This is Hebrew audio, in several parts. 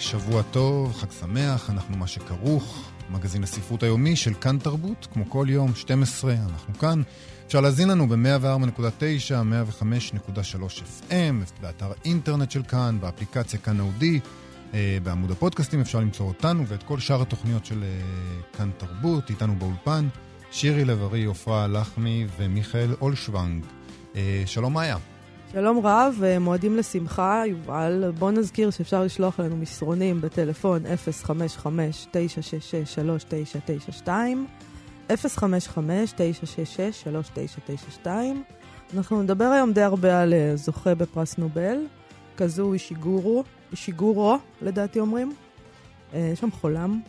שבוע טוב, חג שמח, אנחנו מה שכרוך, מגזין הספרות היומי של כאן תרבות, כמו כל יום, 12, אנחנו כאן. אפשר להזין לנו ב-104.9, 105.3 FM, באתר האינטרנט של כאן, באפליקציה כאן אודי, אה, בעמוד הפודקאסטים אפשר למצוא אותנו ואת כל שאר התוכניות של אה, כאן תרבות, איתנו באולפן, שירי לב-ארי, עפרה לחמי ומיכאל אולשוונג. אה, שלום מאיה. שלום רב, מועדים לשמחה, יובל. בוא נזכיר שאפשר לשלוח אלינו מסרונים בטלפון 055-966-3992, 055-966-3992. אנחנו נדבר היום די הרבה על זוכה בפרס נובל, כזו אישיגורו, אישיגורו, לדעתי אומרים. יש שם חולם.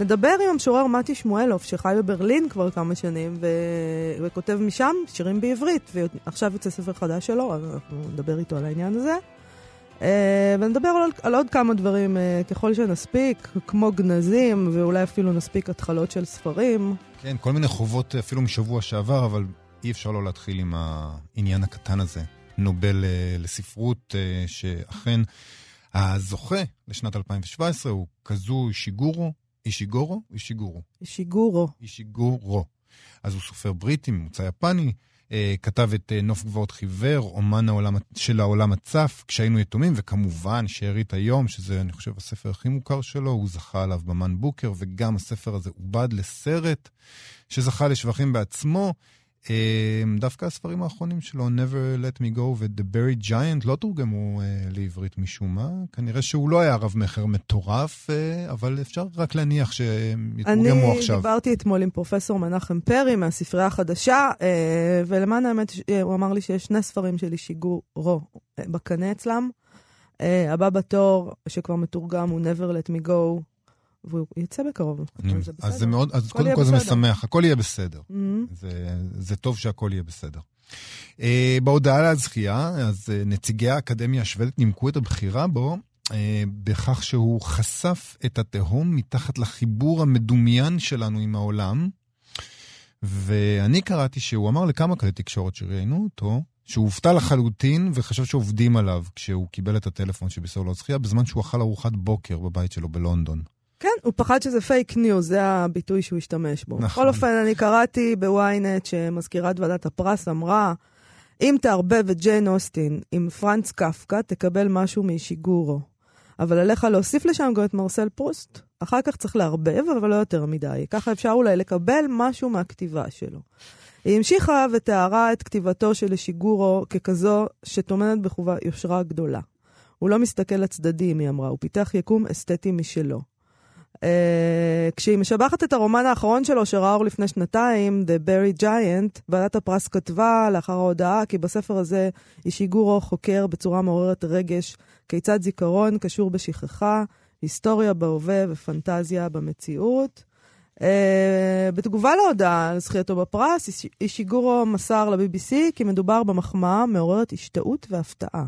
נדבר עם המשורר מתי שמואלוף, שחי בברלין כבר כמה שנים, ו... וכותב משם שירים בעברית, ועכשיו יוצא ספר חדש שלו, אז אנחנו נדבר איתו על העניין הזה. Uh, ונדבר על, על עוד כמה דברים uh, ככל שנספיק, כמו גנזים, ואולי אפילו נספיק התחלות של ספרים. כן, כל מיני חובות אפילו משבוע שעבר, אבל אי אפשר לא להתחיל עם העניין הקטן הזה. נובל uh, לספרות, uh, שאכן הזוכה לשנת 2017 הוא כזו שיגורו, אישיגורו? אישיגורו. אישיגורו. אישיגורו. אז הוא סופר בריטי, ממוצא יפני, אה, כתב את אה, נוף גבעות חיוור, אומן העולם, של העולם הצף, כשהיינו יתומים, וכמובן שארית היום, שזה, אני חושב, הספר הכי מוכר שלו, הוא זכה עליו במן בוקר, וגם הספר הזה עובד לסרט, שזכה לשבחים בעצמו. אמ, דווקא הספרים האחרונים שלו, Never Let Me Go ו-The Buried Giant, לא תורגמו uh, לעברית משום מה. כנראה שהוא לא היה רב-מכר מטורף, uh, אבל אפשר רק להניח שהם יתורגמו עכשיו. אני דיברתי אתמול עם פרופסור מנחם פרי מהספרייה החדשה, uh, ולמען האמת, הוא אמר לי שיש שני ספרים של אישיגורו בקנה אצלם. Uh, הבא בתור, שכבר מתורגם, הוא Never Let Me Go. והוא יצא בקרוב. אני, אז, אז זה מאוד, אז קודם כל זה משמח, הכל יהיה בסדר. Mm-hmm. זה, זה טוב שהכל יהיה בסדר. אה, בהודעה על הזכייה, אז אה, נציגי האקדמיה השוודית נימקו את הבחירה בו אה, בכך שהוא חשף את התהום מתחת לחיבור המדומיין שלנו עם העולם. ואני קראתי שהוא אמר לכמה כלי תקשורת שראיינו אותו, שהוא הופתע לחלוטין וחשב שעובדים עליו כשהוא קיבל את הטלפון שבישר לו זכייה, בזמן שהוא אכל ארוחת בוקר בבית שלו בלונדון. כן, הוא פחד שזה פייק ניוז, זה הביטוי שהוא השתמש בו. נכון. בכל אופן, אני קראתי בוויינט שמזכירת ועדת הפרס אמרה, אם תערבב את ג'יין אוסטין עם פרנץ קפקא, תקבל משהו מאישיגורו. אבל עליך להוסיף לשם גם את מרסל פרוסט. אחר כך צריך לערבב, אבל לא יותר מדי. ככה אפשר אולי לקבל משהו מהכתיבה שלו. היא המשיכה ותיארה את כתיבתו של אישיגורו ככזו שטומנת בחובה יושרה גדולה. הוא לא מסתכל לצדדים, היא אמרה, הוא פיתח יקום אסתטי משלו. Uh, כשהיא משבחת את הרומן האחרון שלו, שראה אור לפני שנתיים, The Berry Giant, ועדת הפרס כתבה לאחר ההודעה כי בספר הזה אישיגורו חוקר בצורה מעוררת רגש כיצד זיכרון קשור בשכחה, היסטוריה בהווה ופנטזיה במציאות. Uh, בתגובה להודעה על זכייתו בפרס, אישיגורו מסר ל-BBC כי מדובר במחמאה מעוררת השתאות והפתעה.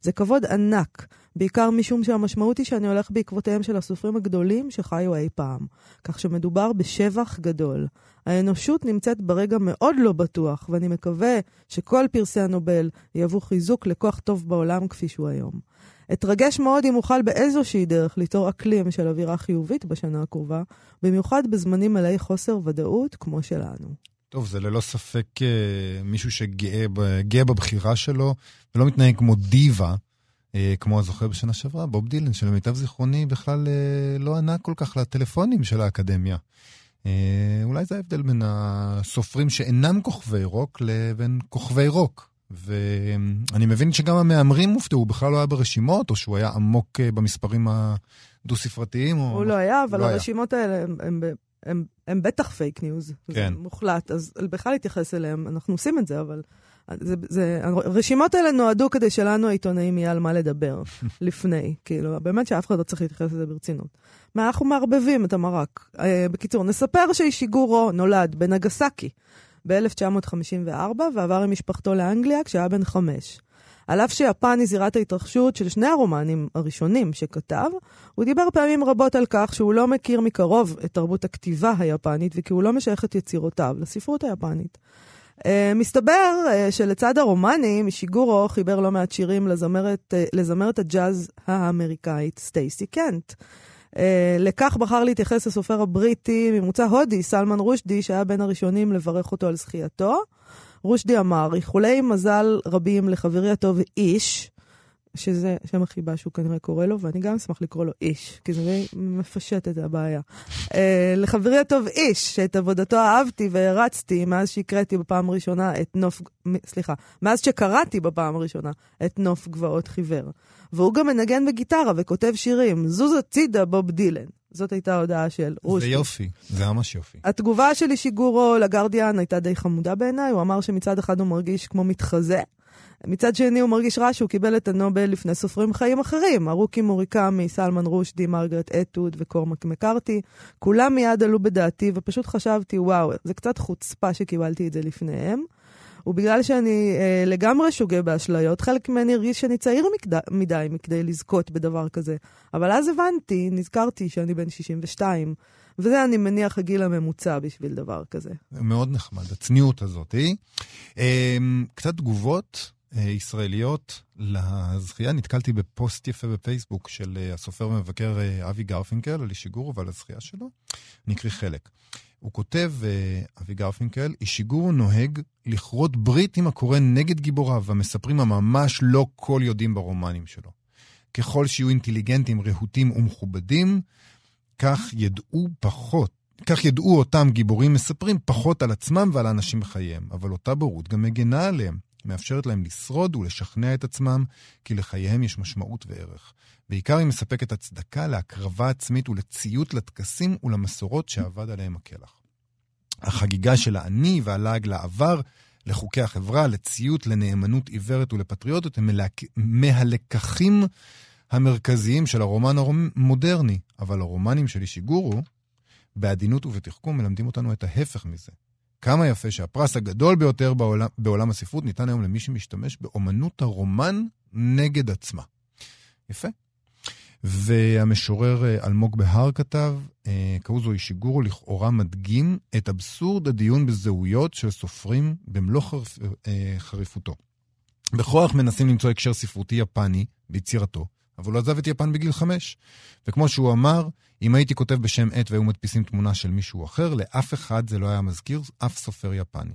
זה כבוד ענק. בעיקר משום שהמשמעות היא שאני הולך בעקבותיהם של הסופרים הגדולים שחיו אי פעם. כך שמדובר בשבח גדול. האנושות נמצאת ברגע מאוד לא בטוח, ואני מקווה שכל פרסי הנובל יהוו חיזוק לכוח טוב בעולם כפי שהוא היום. אתרגש מאוד אם אוכל באיזושהי דרך ליצור אקלים של אווירה חיובית בשנה הקרובה, במיוחד בזמנים מלאי חוסר ודאות כמו שלנו. טוב, זה ללא ספק אה, מישהו שגאה בבחירה שלו, ולא מתנהג כמו דיבה. אה, כמו הזוכה בשנה שעברה, בוב דילן, שלמיטב זיכרוני בכלל אה, לא ענה כל כך לטלפונים של האקדמיה. אה, אולי זה ההבדל בין הסופרים שאינם כוכבי רוק לבין כוכבי רוק. ואני מבין שגם המהמרים הופתעו, הוא בכלל לא היה ברשימות, או שהוא היה עמוק במספרים הדו-ספרתיים. הוא או... לא היה, אבל לא הרשימות היה. האלה הם, הם, הם, הם, הם בטח פייק ניוז. כן. זה מוחלט, אז בכלל להתייחס אליהם, אנחנו עושים את זה, אבל זה, זה, הרשימות האלה נועדו כדי שלנו העיתונאים יהיה על מה לדבר לפני. כאילו, באמת שאף אחד לא צריך להתייחס לזה ברצינות. מה, אנחנו מערבבים את המרק. אה, בקיצור, נספר שאישיגורו נולד בנגסקי ב-1954 ועבר עם משפחתו לאנגליה כשהיה בן חמש. על אף שיפן היא זירת ההתרחשות של שני הרומנים הראשונים שכתב, הוא דיבר פעמים רבות על כך שהוא לא מכיר מקרוב את תרבות הכתיבה היפנית וכי הוא לא משייך את יצירותיו לספרות היפנית. Uh, מסתבר uh, שלצד הרומנים, שיגורו חיבר לא מעט שירים לזמרת, uh, לזמרת הג'אז האמריקאית סטייסי קנט. Uh, לכך בחר להתייחס הסופר הבריטי ממוצא הודי, סלמן רושדי, שהיה בין הראשונים לברך אותו על זכייתו. רושדי אמר, איחולי מזל רבים לחברי הטוב איש, שזה שם החיבה שהוא כנראה קורא לו, ואני גם אשמח לקרוא לו איש, כי זה מפשט את הבעיה. uh, לחברי הטוב איש, שאת עבודתו אהבתי והרצתי מאז שהקראתי בפעם הראשונה את נוף, סליחה, מאז שקראתי בפעם הראשונה את נוף גבעות חיוור. והוא גם מנגן בגיטרה וכותב שירים, זוז הצידה בוב דילן. זאת הייתה ההודעה של רושדי. זה יופי, זה ממש יופי. התגובה של אישיגורו לגרדיאן הייתה די חמודה בעיניי, הוא אמר שמצד אחד הוא מרגיש כמו מתחזה, מצד שני הוא מרגיש רע שהוא קיבל את הנובל לפני סופרים חיים אחרים, ארוכי מוריקמי, סלמן רושדי, מרגרט אטוד וקורמק מקארתי. כולם מיד עלו בדעתי ופשוט חשבתי, וואו, זה קצת חוצפה שקיבלתי את זה לפניהם. ובגלל שאני אה, לגמרי שוגה באשליות, חלק ממני הרגיש שאני צעיר מקד... מדי מכדי לזכות בדבר כזה. אבל אז הבנתי, נזכרתי שאני בן 62, וזה, אני מניח, הגיל הממוצע בשביל דבר כזה. מאוד נחמד, הצניעות הזאת. אה, קצת תגובות אה, ישראליות לזכייה. נתקלתי בפוסט יפה בפייסבוק של אה, הסופר ומבקר אה, אבי גרפינקל על אישיגורו ועל הזכייה שלו. אני אקריא חלק. הוא כותב, אבי גרפינקל, אישיגורו נוהג לכרות ברית עם הקורא נגד גיבוריו, המספרים הממש לא כל יודעים ברומנים שלו. ככל שיהיו אינטליגנטים, רהוטים ומכובדים, כך ידעו פחות, כך ידעו אותם גיבורים מספרים פחות על עצמם ועל האנשים בחייהם, אבל אותה בורות גם מגנה עליהם. מאפשרת להם לשרוד ולשכנע את עצמם כי לחייהם יש משמעות וערך. בעיקר היא מספקת הצדקה להקרבה עצמית ולציות לטקסים ולמסורות שאבד עליהם הקלח. החגיגה של האני והלעג לעבר, לחוקי החברה, לציות, לנאמנות עיוורת ולפטריוטיות, הם מהלקחים המרכזיים של הרומן המודרני. אבל הרומנים של אישיגורו, בעדינות ובתחכום, מלמדים אותנו את ההפך מזה. כמה יפה שהפרס הגדול ביותר בעולם, בעולם הספרות ניתן היום למי שמשתמש באומנות הרומן נגד עצמה. יפה. והמשורר אה, אלמוג בהר כתב, אה, קאוזו אישיגורו לכאורה מדגים את אבסורד הדיון בזהויות של סופרים במלוא חריפ, אה, חריפותו. בכוח מנסים למצוא הקשר ספרותי יפני ביצירתו, אבל הוא עזב את יפן בגיל חמש. וכמו שהוא אמר, אם הייתי כותב בשם עט והיו מדפיסים תמונה של מישהו אחר, לאף אחד זה לא היה מזכיר אף סופר יפני.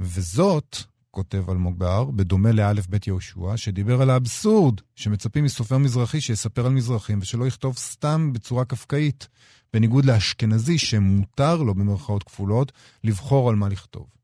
וזאת, כותב אלמוג בהר, בדומה לאלף בית יהושע, שדיבר על האבסורד שמצפים מסופר מזרחי שיספר על מזרחים ושלא יכתוב סתם בצורה קפקאית, בניגוד לאשכנזי שמותר לו, במרכאות כפולות, לבחור על מה לכתוב.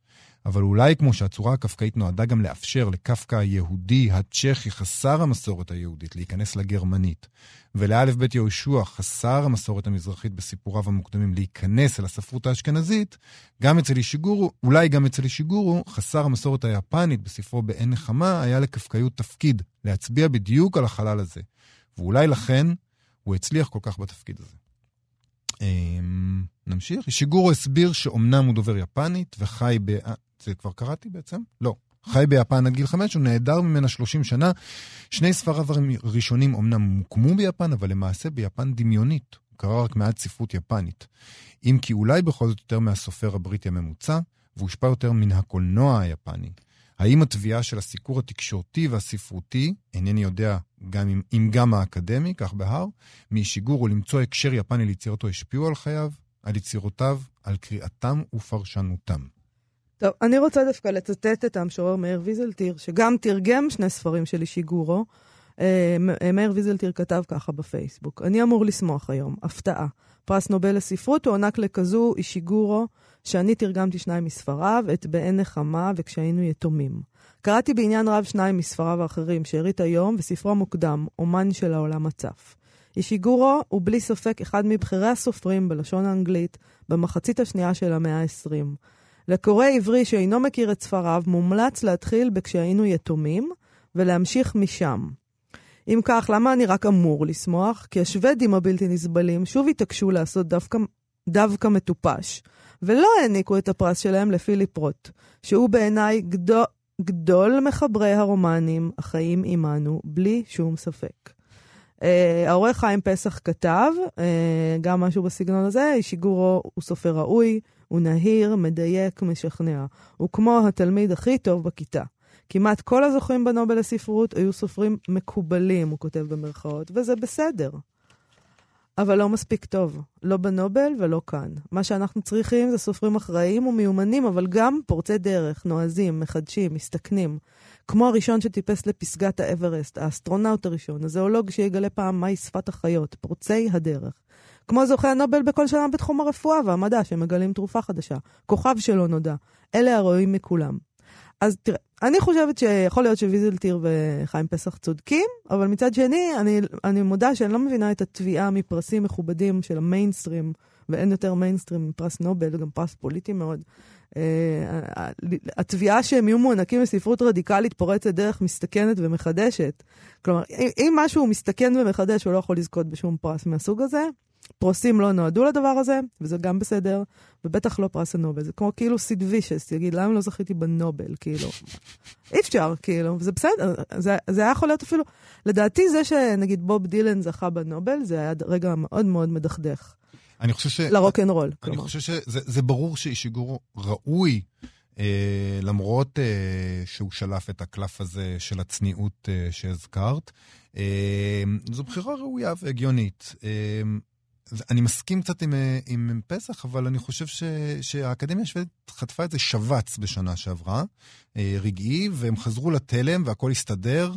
אבל אולי כמו שהצורה הקפקאית נועדה גם לאפשר לקפקא היהודי, הצ'כי, חסר המסורת היהודית, להיכנס לגרמנית, ולאלף בית יהושע, חסר המסורת המזרחית בסיפוריו המוקדמים, להיכנס אל הספרות האשכנזית, גם אצל אישיגורו, אולי גם אצל אישיגורו, חסר המסורת היפנית בספרו באין נחמה, היה לקפקאיות תפקיד, להצביע בדיוק על החלל הזה. ואולי לכן הוא הצליח כל כך בתפקיד הזה. אמ, נמשיך. אישיגורו הסביר שאומנם הוא דובר יפנית וחי. זה כבר קראתי בעצם? לא. חי ביפן עד גיל חמש, הוא נעדר ממנה 30 שנה. שני ספריו הראשונים אמנם הוקמו ביפן, אבל למעשה ביפן דמיונית. הוא קרא רק מעט ספרות יפנית. אם כי אולי בכל זאת יותר מהסופר הבריטי הממוצע, והושפע יותר מן הקולנוע היפני. האם התביעה של הסיקור התקשורתי והספרותי, אינני יודע גם אם, אם גם האקדמי, כך בהר, מאישיגור הוא למצוא הקשר יפני ליצירתו השפיעו על חייו, על יצירותיו, על קריאתם ופרשנותם. טוב, אני רוצה דווקא לצטט את המשורר מאיר ויזלטיר, שגם תרגם שני ספרים של אישיגורו. אה, מאיר ויזלטיר כתב ככה בפייסבוק: אני אמור לשמוח היום, הפתעה. פרס נובל לספרות הוענק לכזו אישיגורו, שאני תרגמתי שניים מספריו, את בעין נחמה וכשהיינו יתומים. קראתי בעניין רב שניים מספריו האחרים, שארית היום, וספרו המוקדם, אומן של העולם הצף. אישיגורו הוא בלי ספק אחד מבכירי הסופרים בלשון האנגלית במחצית השנייה של המאה ה-20. לקורא עברי שאינו מכיר את ספריו, מומלץ להתחיל בכשהיינו יתומים, ולהמשיך משם. אם כך, למה אני רק אמור לשמוח? כי השוודים הבלתי נסבלים שוב התעקשו לעשות דווקא, דווקא מטופש, ולא העניקו את הפרס שלהם לפיליפ רוט, שהוא בעיניי גדול, גדול מחברי הרומנים החיים עמנו, בלי שום ספק. Uh, העורך חיים פסח כתב, uh, גם משהו בסגנון הזה, אישיגורו הוא סופר ראוי, הוא נהיר, מדייק, משכנע. הוא כמו התלמיד הכי טוב בכיתה. כמעט כל הזוכים בנובל לספרות היו סופרים מקובלים, הוא כותב במרכאות, וזה בסדר. אבל לא מספיק טוב, לא בנובל ולא כאן. מה שאנחנו צריכים זה סופרים אחראיים ומיומנים, אבל גם פורצי דרך, נועזים, מחדשים, מסתכנים. כמו הראשון שטיפס לפסגת האברסט, האסטרונאוט הראשון, הזואולוג שיגלה פעם מהי שפת החיות, פורצי הדרך. כמו זוכי הנובל בכל שנה בתחום הרפואה והמדע, שמגלים תרופה חדשה. כוכב שלא נודע. אלה הרואים מכולם. אז תראה, אני חושבת שיכול להיות שוויזלטיר וחיים פסח צודקים, אבל מצד שני, אני, אני מודה שאני לא מבינה את התביעה מפרסים מכובדים של המיינסטרים, ואין יותר מיינסטרים מפרס נובל, גם פרס פוליטי מאוד. אה, התביעה שהם יהיו מוענקים לספרות רדיקלית פורצת דרך מסתכנת ומחדשת. כלומר, אם משהו מסתכן ומחדש, הוא לא יכול לזכות בשום פרס מהסוג הזה. פרסים לא נועדו לדבר הזה, וזה גם בסדר, ובטח לא פרס הנובל. זה כמו כאילו סיד וישס, יגיד, למה לא זכיתי בנובל? כאילו, אי אפשר, כאילו, וזה בסדר. זה, זה היה יכול להיות אפילו, לדעתי זה שנגיד בוב דילן זכה בנובל, זה היה רגע מאוד מאוד מדכדך. אני חושב ש... לרוק אנד רול. אני חושב שזה ברור שאישיגורו ראוי, אה, למרות אה, שהוא שלף את הקלף הזה של הצניעות אה, שהזכרת. אה, זו בחירה ראויה והגיונית. אה, אני מסכים קצת עם, אה, עם פסח, אבל אני חושב ש, שהאקדמיה השוודית חטפה איזה שבץ בשנה שעברה, אה, רגעי, והם חזרו לתלם והכל הסתדר.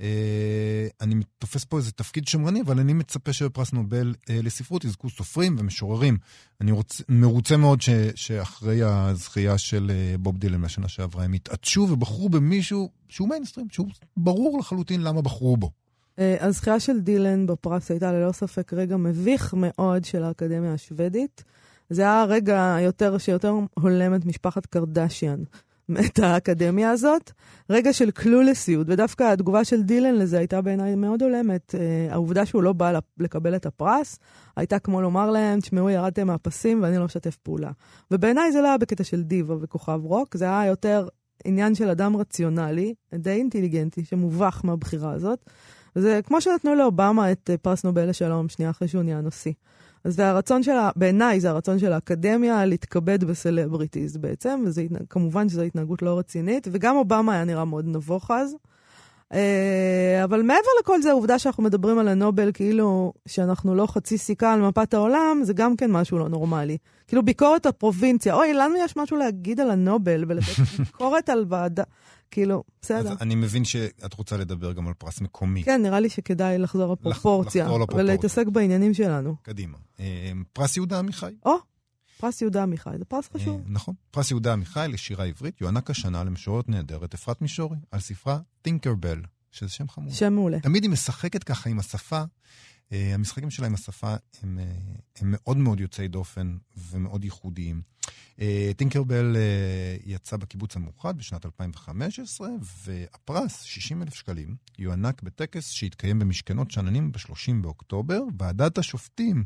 אה, אני תופס פה איזה תפקיד שמרני, אבל אני מצפה שבפרס נובל לספרות יזכו סופרים ומשוררים. אני רוצ, מרוצה מאוד ש, שאחרי הזכייה של בוב דילן מהשנה שעברה, הם התעטשו ובחרו במישהו שהוא מיינסטרים, שהוא ברור לחלוטין למה בחרו בו. אה, הזכייה של דילן בפרס הייתה ללא ספק רגע מביך מאוד של האקדמיה השוודית. זה היה הרגע יותר, שיותר הולם את משפחת קרדשיאן. את האקדמיה הזאת, רגע של קלולסיות, ודווקא התגובה של דילן לזה הייתה בעיניי מאוד הולמת. Uh, העובדה שהוא לא בא לקבל את הפרס, הייתה כמו לומר להם, תשמעו, ירדתם מהפסים ואני לא משתף פעולה. ובעיניי זה לא היה בקטע של דיווה וכוכב רוק, זה היה יותר עניין של אדם רציונלי, די אינטליגנטי, שמובך מהבחירה הזאת. זה כמו שנתנו לאובמה את אה, פרס נובל לשלום, שנייה אחרי שהוא נהיה נשיא. אז זה הרצון שלה, בעיניי זה הרצון של האקדמיה להתכבד בסלבריטיז בעצם, וכמובן שזו התנהגות לא רצינית, וגם אובמה היה נראה מאוד נבוך אז. אה, אבל מעבר לכל זה, העובדה שאנחנו מדברים על הנובל כאילו שאנחנו לא חצי סיכה על מפת העולם, זה גם כן משהו לא נורמלי. כאילו ביקורת הפרובינציה, אוי, לנו יש משהו להגיד על הנובל ולתת ביקורת על ועדה. כאילו, בסדר. אז אני מבין שאת רוצה לדבר גם על פרס מקומי. כן, נראה לי שכדאי לחזור לפרופורציה. לחזור לפרופורציה. ולהתעסק בעניינים שלנו. קדימה. אה, פרס יהודה עמיחי. או, פרס יהודה עמיחי, זה פרס חשוב. אה, נכון. פרס יהודה עמיחי לשירה עברית יוענק השנה למשוררת נהדרת אפרת מישורי, על ספרה טינקרבל, שזה שם חמור. שם מעולה. תמיד היא משחקת ככה עם השפה. Uh, המשחקים שלה עם השפה הם, uh, הם מאוד מאוד יוצאי דופן ומאוד ייחודיים. אה, טינקרבל אה, יצא בקיבוץ המאוחד בשנת 2015, והפרס, 60 אלף שקלים, יוענק בטקס שהתקיים במשכנות שאננים ב-30 באוקטובר. ועדת השופטים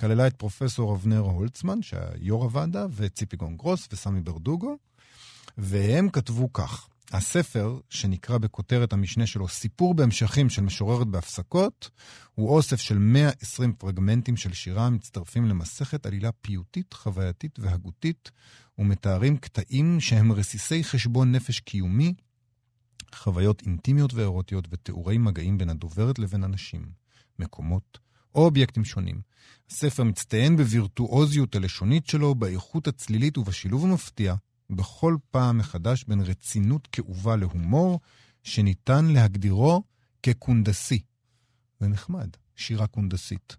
כללה את פרופסור אבנר הולצמן, שהיה יו"ר הוועדה, וציפי גונגרוס וסמי ברדוגו, והם כתבו כך: הספר, שנקרא בכותרת המשנה שלו סיפור בהמשכים של משוררת בהפסקות, הוא אוסף של 120 פרגמנטים של שירה המצטרפים למסכת עלילה פיוטית, חווייתית והגותית, ומתארים קטעים שהם רסיסי חשבון נפש קיומי, חוויות אינטימיות ואירוטיות ותיאורי מגעים בין הדוברת לבין אנשים, מקומות או אובייקטים שונים. הספר מצטיין בווירטואוזיות הלשונית שלו, באיכות הצלילית ובשילוב המפתיע בכל פעם מחדש בין רצינות כאובה להומור, שניתן להגדירו כקונדסי. זה נחמד, שירה קונדסית.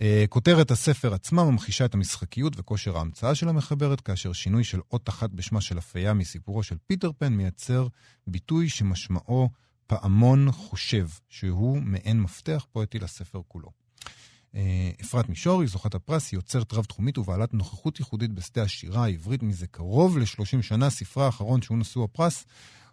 Uh, כותרת הספר עצמה ממחישה את המשחקיות וכושר ההמצאה של המחברת, כאשר שינוי של אות אחת בשמה של אפייה מסיפורו של פיטר פן מייצר ביטוי שמשמעו פעמון חושב, שהוא מעין מפתח פואטי לספר כולו. אפרת מישורי, זוכת הפרס, היא יוצרת רב-תחומית ובעלת נוכחות ייחודית בשדה השירה העברית מזה קרוב ל-30 שנה. ספרה האחרון שהוא נשוא הפרס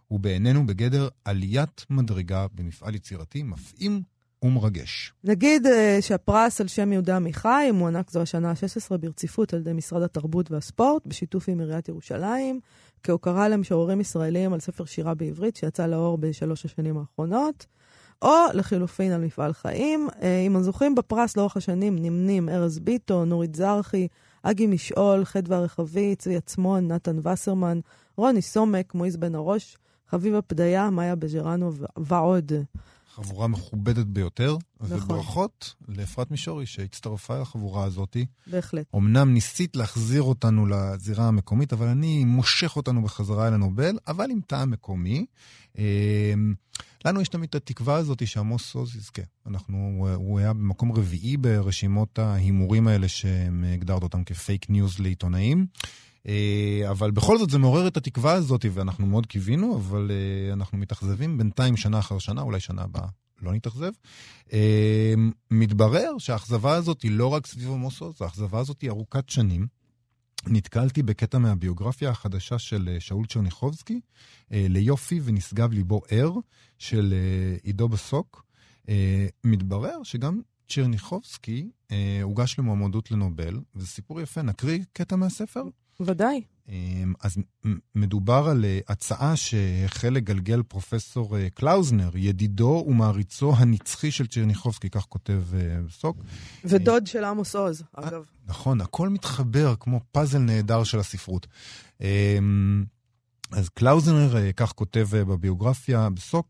הוא בעינינו בגדר עליית מדרגה במפעל יצירתי מפעים ומרגש. נגיד uh, שהפרס על שם יהודה עמיחי מוענק זו השנה ה-16 ברציפות על ידי משרד התרבות והספורט, בשיתוף עם עיריית ירושלים, כהוקרה למשוררים ישראלים על ספר שירה בעברית שיצא לאור בשלוש השנים האחרונות. או לחילופין על מפעל חיים. אה, עם הזוכים בפרס לאורך השנים נמנים ארז ביטון, נורית זרחי, אגי משעול, חדווה רחבי, צבי עצמון, נתן וסרמן, רוני סומק, מואיז בן הראש, חביבה פדיה, מאיה בז'רנו ועוד. חבורה מכובדת ביותר. נכון. וברכות לאפרת מישורי שהצטרפה לחבורה הזאת. בהחלט. אמנם ניסית להחזיר אותנו לזירה המקומית, אבל אני מושך אותנו בחזרה אל הנובל, אבל עם טעם מקומי. לנו יש תמיד את התקווה הזאת שעמוס עוז יזכה. אנחנו, הוא היה במקום רביעי ברשימות ההימורים האלה שהגדרת אותם כ fake news לעיתונאים. אה, אבל בכל זאת זה מעורר את התקווה הזאת, ואנחנו מאוד קיווינו, אבל אה, אנחנו מתאכזבים בינתיים שנה אחר שנה, אולי שנה הבאה לא נתאכזב. אה, מתברר שהאכזבה הזאת היא לא רק סביב עמוס עוז, האכזבה הזאת היא ארוכת שנים. נתקלתי בקטע מהביוגרפיה החדשה של שאול צ'רניחובסקי, ליופי ונשגב ליבו ער, של עידו בסוק. מתברר שגם צ'רניחובסקי הוגש למועמדות לנובל, וזה סיפור יפה. נקריא קטע מהספר? ודאי. אמ, אז מדובר על אה, הצעה שהחל לגלגל פרופסור אה, קלאוזנר, ידידו ומעריצו הנצחי של צ'רניחובסקי, כך כותב אה, סוק. ודוד של עמוס עוז, אגב. נכון, הכל מתחבר כמו פאזל נהדר של הספרות. אמ, אז קלאוזנר, כך כותב בביוגרפיה, בסוק,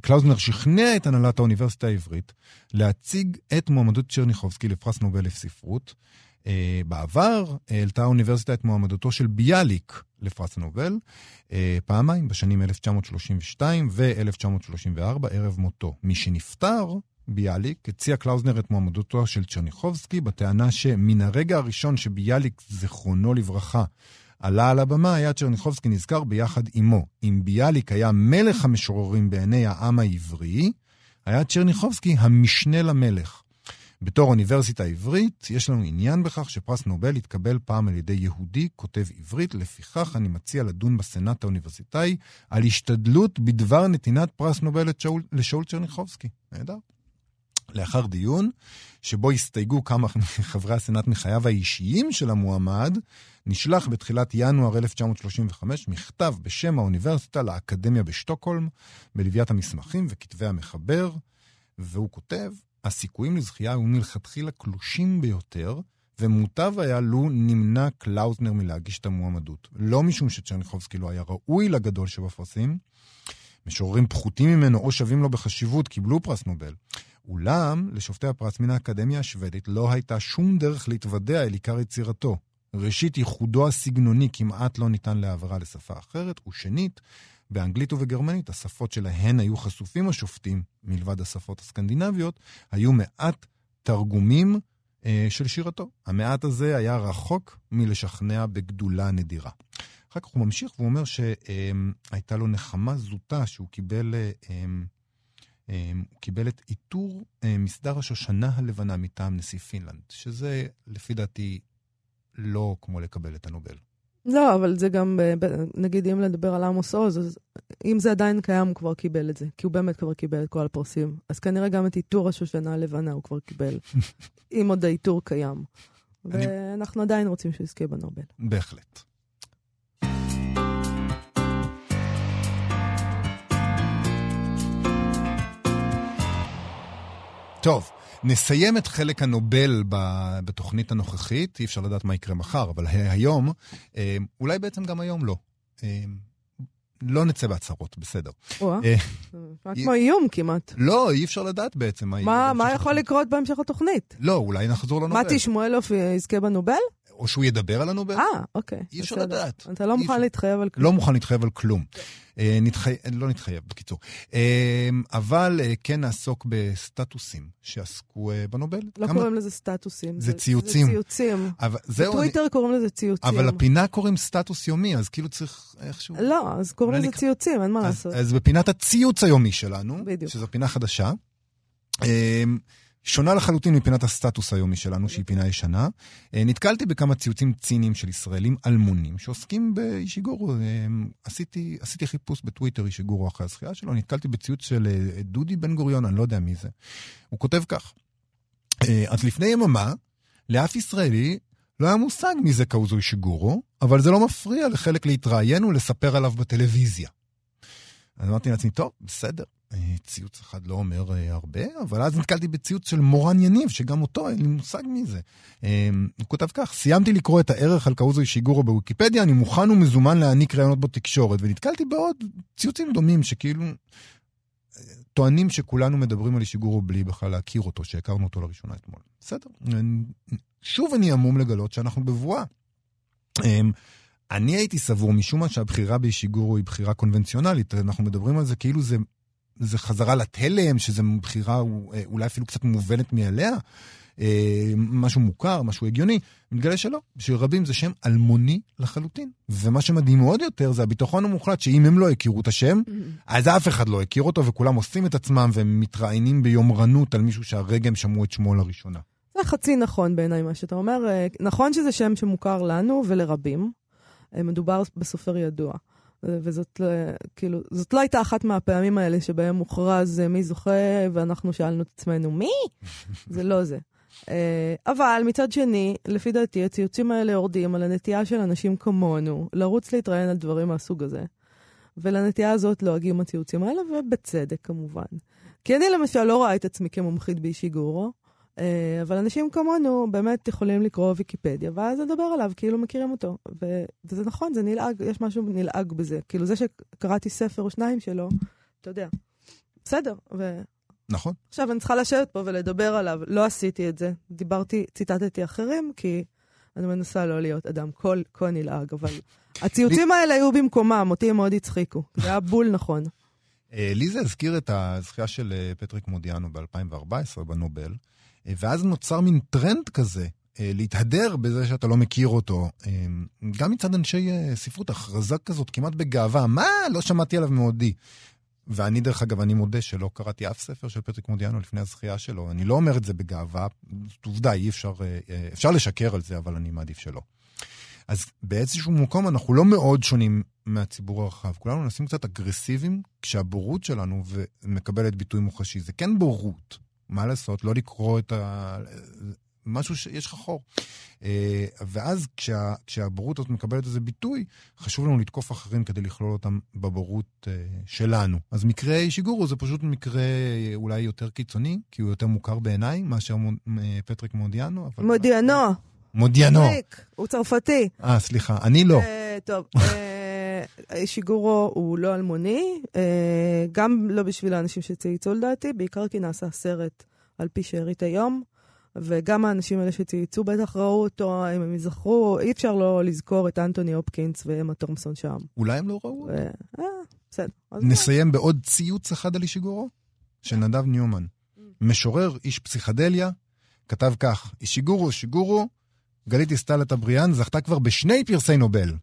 קלאוזנר שכנע את הנהלת האוניברסיטה העברית להציג את מועמדות צ'רניחובסקי לפרס נובל לספרות. אה, בעבר העלתה האוניברסיטה את מועמדותו של ביאליק לפרס נובל, אה, פעמיים, בשנים 1932 ו-1934, ערב מותו. מי שנפטר, ביאליק, הציע קלאוזנר את מועמדותו של צ'רניחובסקי, בטענה שמן הרגע הראשון שביאליק, זיכרונו לברכה, עלה על הבמה, היה צ'רניחובסקי נזכר ביחד עמו. אם ביאליק היה מלך המשוררים בעיני העם העברי, היה צ'רניחובסקי המשנה למלך. בתור אוניברסיטה עברית, יש לנו עניין בכך שפרס נובל יתקבל פעם על ידי יהודי כותב עברית, לפיכך אני מציע לדון בסנאט האוניברסיטאי על השתדלות בדבר נתינת פרס נובל לשאול צ'רניחובסקי. נהדר. לאחר דיון, שבו הסתייגו כמה מחברי הסנאט מחייו האישיים של המועמד, נשלח בתחילת ינואר 1935 מכתב בשם האוניברסיטה לאקדמיה בשטוקהולם, בלוויית המסמכים וכתבי המחבר, והוא כותב, הסיכויים לזכייה היו מלכתחילה קלושים ביותר, ומוטב היה לו נמנע קלאוזנר מלהגיש את המועמדות. לא משום שצ'רניחובסקי לא היה ראוי לגדול שבפרסים, משוררים פחותים ממנו או שווים לו בחשיבות קיבלו פרס נובל. אולם, לשופטי הפרס מן האקדמיה השוודית לא הייתה שום דרך להתוודע אל עיקר יצירתו. ראשית, ייחודו הסגנוני כמעט לא ניתן להעברה לשפה אחרת, ושנית, באנגלית ובגרמנית, השפות שלהן היו חשופים השופטים, מלבד השפות הסקנדינביות, היו מעט תרגומים אה, של שירתו. המעט הזה היה רחוק מלשכנע בגדולה נדירה. אחר כך הוא ממשיך והוא אומר שהייתה לו נחמה זוטה שהוא קיבל, אה, אה, הוא קיבל את עיטור אה, מסדר השושנה הלבנה מטעם נשיא פינלנד, שזה לפי דעתי לא כמו לקבל את הנובל. לא, אבל זה גם, נגיד, אם לדבר על עמוס עוז, אז אם זה עדיין קיים, הוא כבר קיבל את זה. כי הוא באמת כבר קיבל את כל הפרסים. אז כנראה גם את עיטור השושנה הלבנה הוא כבר קיבל. אם עוד העיטור קיים. ואנחנו עדיין רוצים שהוא יזכה בנובל. בהחלט. טוב, נסיים את חלק הנובל בתוכנית הנוכחית, אי אפשר לדעת מה יקרה מחר, אבל היום, אה, אולי בעצם גם היום לא. אה, לא נצא בהצהרות, בסדר. אה, כמו איום כמעט. לא, אי אפשר לדעת בעצם מה מה יכול לקרות בהמשך התוכנית? לא, אולי נחזור לנובל. מתי שמואלוף יזכה בנובל? או שהוא ידבר על הנובל. אה, אוקיי. אי אפשר לדעת. אתה לא מוכן להתחייב על כלום. לא מוכן להתחייב על כלום. אה. לא נתחייב, בקיצור. אה, אבל אה, כן נעסוק בסטטוסים שעסקו בנובל. לא. קוראים לזה סטטוסים. זה ציוצים. זה ציוצים. בטוויטר. קוראים לזה ציוצים. אבל לפינה קוראים סטטוס יומי, אז כאילו צריך איכשהו... לא, אז קוראים לזה. ציוצים, אין מה לעשות. אז בפינת הציוץ היומי שלנו, בדיוק. שזו פינה חדשה, שונה לחלוטין מפינת הסטטוס היומי שלנו, שהיא פינה ישנה. אה, נתקלתי בכמה ציוצים ציניים של ישראלים אלמונים שעוסקים באישיגורו. אה, עשיתי, עשיתי חיפוש בטוויטר אישיגורו אחרי הזכייה שלו, נתקלתי בציוץ של אה, דודי בן גוריון, אני לא יודע מי זה. הוא כותב כך: אז לפני יממה, לאף ישראלי לא היה מושג מי זה קאוזו אישיגורו, אבל זה לא מפריע לחלק להתראיין ולספר עליו בטלוויזיה. אז אמרתי לעצמי, טוב, בסדר, ציוץ אחד לא אומר אה, הרבה, אבל אז נתקלתי בציוץ של מורן יניב, שגם אותו, אין לי מושג מי זה. אה, הוא כותב כך, סיימתי לקרוא את הערך על קאוזו אישיגורו בוויקיפדיה, אני מוכן ומזומן להעניק רעיונות בתקשורת, ונתקלתי בעוד ציוצים דומים שכאילו טוענים שכולנו מדברים על אישיגורו בלי בכלל להכיר אותו, שהכרנו אותו לראשונה אתמול. בסדר. שוב אני המום לגלות שאנחנו בבואה. אני הייתי סבור משום מה שהבחירה באישיגורו היא בחירה קונבנציונלית. אנחנו מדברים על זה כאילו זה, זה חזרה לתלם, שזו בחירה אה, אולי אפילו קצת מובנת מאליה, אה, משהו מוכר, משהו הגיוני. מתגלה שלא, שרבים זה שם אלמוני לחלוטין. ומה שמדהים עוד יותר זה הביטחון המוחלט, שאם הם לא הכירו את השם, mm-hmm. אז אף אחד לא הכיר אותו, וכולם עושים את עצמם והם מתראיינים ביומרנות על מישהו שהרגע הם שמעו את שמו לראשונה. זה חצי נכון בעיניי מה שאתה אומר. אה, נכון שזה שם שמוכר לנו ולרבים. מדובר בסופר ידוע. וזאת לא, כאילו, זאת לא הייתה אחת מהפעמים האלה שבהם מוכרז מי זוכה, ואנחנו שאלנו את עצמנו, מי? זה לא זה. אה, אבל מצד שני, לפי דעתי, הציוצים האלה יורדים על הנטייה של אנשים כמונו לרוץ להתראיין על דברים מהסוג הזה. ולנטייה הזאת לועגים הציוצים האלה, ובצדק כמובן. כי אני למשל לא רואה את עצמי כמומחית באישיגורו, אה, אבל אנשים כמונו באמת יכולים לקרוא ויקיפדיה, ואז לדבר עליו כאילו מכירים אותו. וזה נכון, זה נלעג, יש משהו נלעג בזה. כאילו זה שקראתי ספר או שניים שלו, אתה יודע, בסדר. ו... נכון. עכשיו אני צריכה לשבת פה ולדבר עליו. לא עשיתי את זה. דיברתי, ציטטתי אחרים, כי אני מנסה לא להיות אדם כה, כה נלעג, אבל הציוצים האלה היו במקומם, אותי הם מאוד הצחיקו. זה היה בול נכון. אה, לי זה הזכיר את הזכייה של אה, פטריק מודיאנו ב-2014 בנובל. אה, ואז נוצר מין טרנד כזה, אה, להתהדר בזה שאתה לא מכיר אותו. אה, גם מצד אנשי ספרות, הכרזה כזאת כמעט בגאווה, מה? לא שמעתי עליו מעודי. ואני, דרך אגב, אני מודה שלא קראתי אף ספר של פטריק מודיאנו לפני הזכייה שלו. אני לא אומר את זה בגאווה, זאת עובדה, אי אפשר, אפשר לשקר על זה, אבל אני מעדיף שלא. אז באיזשהו מקום אנחנו לא מאוד שונים מהציבור הרחב. כולנו נעשים קצת אגרסיביים כשהבורות שלנו מקבלת ביטוי מוחשי. זה כן בורות, מה לעשות, לא לקרוא את ה... משהו שיש לך חור. אה, ואז כשה, כשהבורות הזאת מקבלת איזה ביטוי, חשוב לנו לתקוף אחרים כדי לכלול אותם בבורות אה, שלנו. אז מקרה שיגורו זה פשוט מקרה אולי יותר קיצוני, כי הוא יותר מוכר בעיניי מאשר אה, פטריק מודיאנו. מודיאנו. מודיאנו. הוא צרפתי. אה, סליחה, אני לא. טוב. שיגורו הוא לא אלמוני, אה, גם לא בשביל האנשים שצייצו לדעתי, בעיקר כי נעשה סרט על פי שארית היום, וגם האנשים האלה שצייצו בטח ראו אותו, אם הם יזכרו, אי אפשר לא לזכור את אנטוני הופקינס ואמה תומסון שם. אולי הם לא ראו אותו. אה, בסדר. נסיים בעוד ציוץ אחד על אישיגורו, של נדב ניומן. משורר, איש פסיכדליה, כתב כך, אישיגורו, שיגורו, גלית אסטלת אבריאן זכתה כבר בשני פרסי נובל.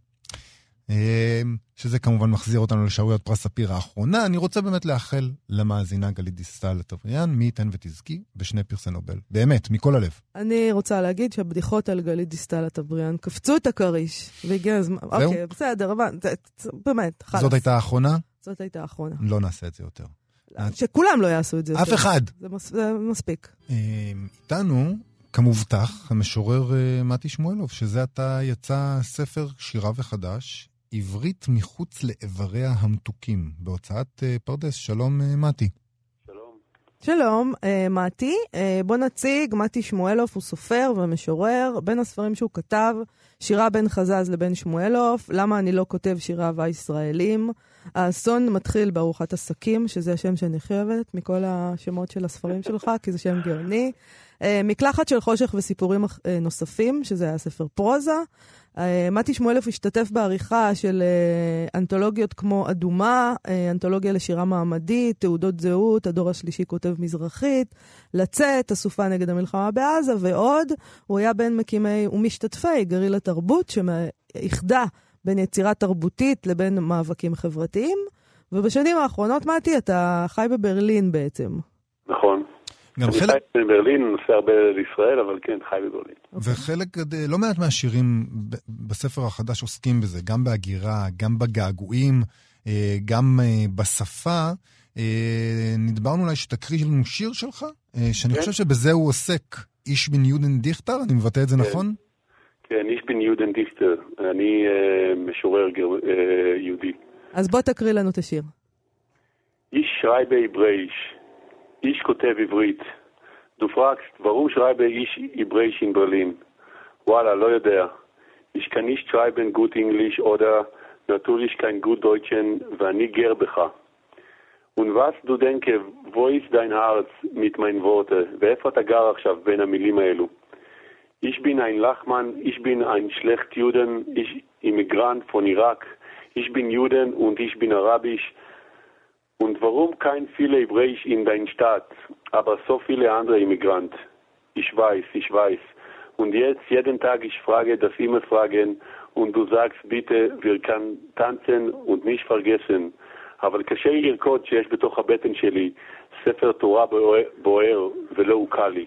אמ, שזה כמובן מחזיר אותנו לשערוריות פרס ספיר האחרונה. אני רוצה באמת לאחל למאזינה גלית דיסטל לטבריאן, מי ייתן ותזכי בשני פרסי נובל. באמת, מכל הלב. אני רוצה להגיד שהבדיחות על גלית דיסטל לטבריאן קפצו את הכריש, והגיע הזמן. זהו? אוקיי, בסדר, באמת, חלאס. זאת הייתה האחרונה? זאת הייתה האחרונה. לא נעשה את זה יותר. שכולם לא יעשו את זה אף אחד. זה, מס, זה מספיק. אמ, איתנו... כמובטח, המשורר uh, מתי שמואלוב, שזה עתה יצא ספר שירה וחדש, עברית מחוץ לאיבריה המתוקים, בהוצאת uh, פרדס. שלום, uh, מתי. שלום. שלום, uh, מתי. בוא נציג, מתי שמואלוף הוא סופר ומשורר. בין הספרים שהוא כתב, שירה בין חזז לבין שמואלוף, למה אני לא כותב שירי אהבה ישראלים. האסון מתחיל בארוחת עסקים, שזה השם שאני חייבת מכל השמות של הספרים שלך, כי זה שם גאוני. Uh, מקלחת של חושך וסיפורים uh, נוספים, שזה היה ספר פרוזה. אה, מתי שמואלף השתתף בעריכה של אה, אנתולוגיות כמו אדומה, אה, אנתולוגיה לשירה מעמדית, תעודות זהות, הדור השלישי כותב מזרחית, לצאת, אסופה נגד המלחמה בעזה ועוד. הוא היה בין מקימי ומשתתפי גריל התרבות, שאיחדה בין יצירה תרבותית לבין מאבקים חברתיים. ובשנים האחרונות, מתי, אתה חי בברלין בעצם. נכון. גם חלק... אני חי בברלין, נוסע הרבה לישראל, אבל כן, חי בברלין. וחלק, לא מעט מהשירים בספר החדש עוסקים בזה, גם בהגירה, גם בגעגועים, אה, גם אה, בשפה. אה, נדברנו אולי שתקריא לנו שיר שלך, שאני כן. חושב שבזה הוא עוסק, איש בן יודן דיכטר, אני מבטא את זה כן. נכון? כן, איש בן יודן דיכטר, אני משורר יהודי. אז בוא תקריא לנו את השיר. איש שרייבי ברייש, איש כותב עברית. Du fragst, warum schreibe ich Hebräisch in Berlin? וואלה, לא יודע. Ich kann nicht schreiben gut Englisch oder natürlich kein gut Deutschen, ואני גר בך. Und was du denke, wo ist dein Herz mit meinen Worten? ואיפה אתה גר עכשיו בין המילים האלו? Ich bin ein Lachmann, ich bin ein Schlechtjuden, ich Immigrant von Irak, ich bin Juden und ich bin Arabisch, und warum kein viele Hebräisch in deiner Stadt, aber so viele andere Immigranten? Ich weiß, ich weiß. Und jetzt, jeden Tag, ich frage das immer fragen und du sagst, bitte, wir können tanzen und nicht vergessen. אבל קשה לי לרקוד שיש בתוך הבטן שלי ספר תורה בוער ולא הוקע לי.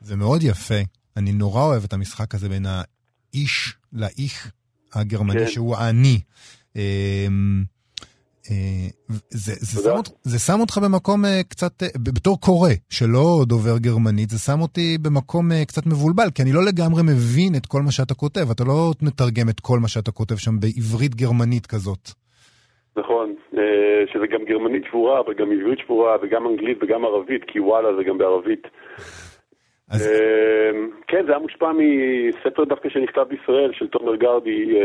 זה מאוד יפה. אני נורא אוהב את המשחק הזה בין האיש לאיך הגרמני, כן. שהוא האני. אה, זה, זה, שם, זה שם אותך במקום אה, קצת, אה, בתור קורא שלא דובר גרמנית, זה שם אותי במקום קצת מבולבל, כי אני לא לגמרי מבין את כל מה שאתה כותב, אתה לא מתרגם את כל מה שאתה כותב שם בעברית גרמנית כזאת. נכון, שזה גם גרמנית שבורה, אבל גם עברית שבורה, וגם אנגלית וגם ערבית, כי וואלה זה גם בערבית. אז... כן, זה היה מושפע מספר דווקא שנכתב בישראל, של תומר גרדי,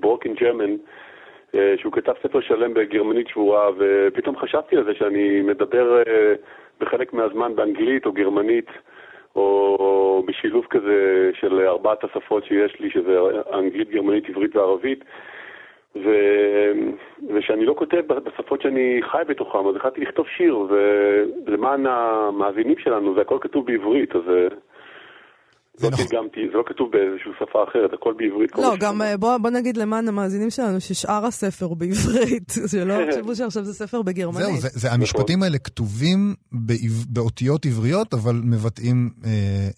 ברוקן ג'רמן. אה, שהוא כתב ספר שלם בגרמנית שבורה, ופתאום חשבתי על זה שאני מדבר אה, בחלק מהזמן באנגלית או גרמנית, או בשילוב כזה של ארבעת השפות שיש לי, שזה אנגלית, גרמנית, עברית וערבית. ו... ושאני לא כותב בשפות שאני חי בתוכם, אז החלטתי לכתוב שיר, ולמען המאזינים שלנו, זה הכל כתוב בעברית, אז אה, לא נכון. תרגמתי, זה לא כתוב באיזושהי שפה אחרת, הכל בעברית. לא, גם אה, בוא, בוא נגיד למען המאזינים שלנו ששאר הספר הוא בעברית, שלא יחשבו שעכשיו זה ספר בגרמנית. זהו, זה, זה, המשפטים האלה כתובים באותיות עבריות, אבל מבטאים אה,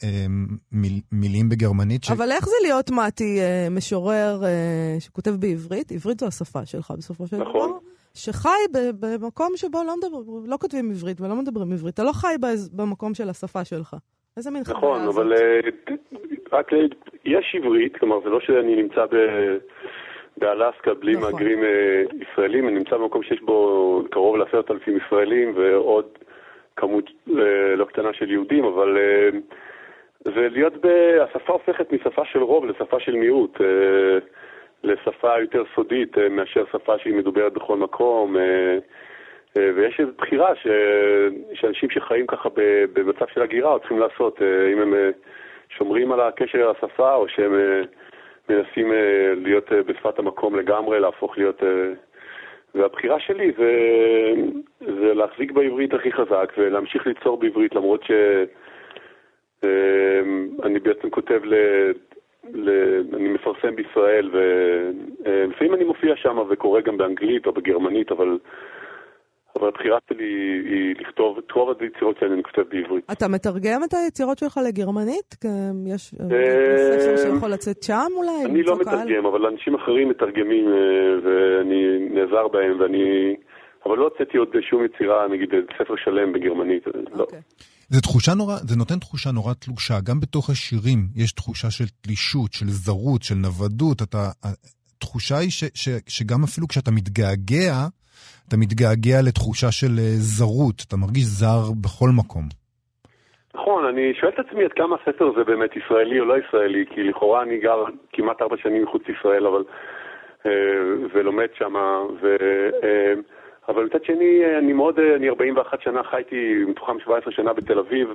אה, מיל, מילים בגרמנית. ש... אבל איך זה להיות, מתי, אה, משורר אה, שכותב בעברית? עברית זו השפה שלך בסופו של דבר. נכון. שחי במקום שבו לא, מדבר, לא כותבים עברית ולא מדברים עברית. אתה לא חי במקום של השפה שלך. איזה מין חוויה נכון, אבל אה, רק יש עברית, כלומר זה לא שאני נמצא ב... באלסקה בלי נכון. מהגרים אה, ישראלים, אני נמצא במקום שיש בו קרוב לעשרת אלפים ישראלים ועוד כמות אה, לא קטנה של יהודים, אבל זה להיות ב... השפה הופכת משפה של רוב לשפה של מיעוט, לשפה יותר סודית מאשר שפה שהיא מדוברת בכל מקום. אה, ויש איזו בחירה ש... שאנשים שחיים ככה במצב של הגירה צריכים לעשות, אה, אם הם אה, שומרים על הקשר לשפה או שהם מנסים להיות בשפת המקום לגמרי, להפוך להיות... והבחירה שלי זה, זה להחזיק בעברית הכי חזק ולהמשיך ליצור בעברית למרות שאני בעצם כותב ל... ל... אני מפרסם בישראל ולפעמים אני מופיע שם וקורא גם באנגלית או בגרמנית, אבל אבל הבחירה שלי היא לכתוב את רוב היצירות שאני אני כותב בעברית. אתה מתרגם את היצירות שלך לגרמנית? יש אה, ספר שיכול לצאת שם אולי? אני לא מתרגם, אבל אנשים אחרים מתרגמים אה, ואני נעזר בהם, ואני... אבל לא הוצאתי עוד שום יצירה, נגיד ספר שלם בגרמנית, לא. אוקיי. זה תחושה נורא, זה נותן תחושה נורא תלושה. גם בתוך השירים יש תחושה של תלישות, של זרות, של נוודות. אתה, התחושה היא ש, ש, שגם אפילו כשאתה מתגעגע, אתה מתגעגע לתחושה של אה, זרות, אתה מרגיש זר בכל מקום. נכון, אני שואל את עצמי עד כמה הספר זה באמת ישראלי או לא ישראלי, כי לכאורה אני גר כמעט ארבע שנים מחוץ לישראל, אבל... אה, ולומד שם, ו... אה, אבל מצד שני, אני מאוד, אני 41 שנה חייתי, מתוכם 17 שנה בתל אביב,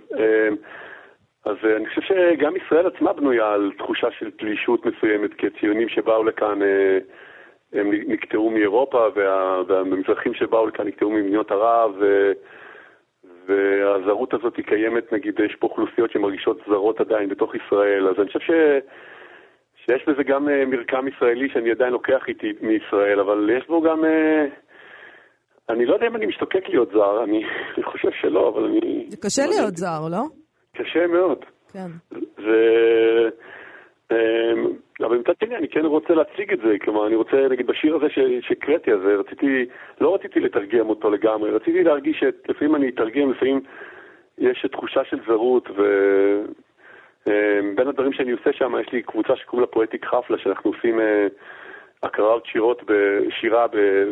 אז אני חושב שגם ישראל עצמה בנויה על תחושה של תלישות מסוימת, כציונים שבאו לכאן הם נקטעו מאירופה, וה, והמזרחים שבאו לכאן נקטעו ממדינות ערב, ו, והזרות הזאת היא קיימת, נגיד, יש פה אוכלוסיות שמרגישות זרות עדיין בתוך ישראל, אז אני חושב ש... שיש בזה גם uh, מרקם ישראלי שאני עדיין לוקח איתי מישראל, אבל יש בו גם... Uh, אני לא יודע אם אני משתוקק להיות זר, אני חושב שלא, אבל אני... זה קשה להיות זר, לא? קשה מאוד. כן. ו... אמ, אבל מצד שני אני כן רוצה להציג את זה, כלומר אני רוצה, נגיד בשיר הזה שהקראתי, אז רציתי, לא רציתי לתרגם אותו לגמרי, רציתי להרגיש שלפעמים אני אתרגם, לפעמים יש תחושה של זרות, ובין אמ, הדברים שאני עושה שם, יש לי קבוצה שקוראים לה פואטיק חפלה, שאנחנו עושים אה, הקראות שירות, שירה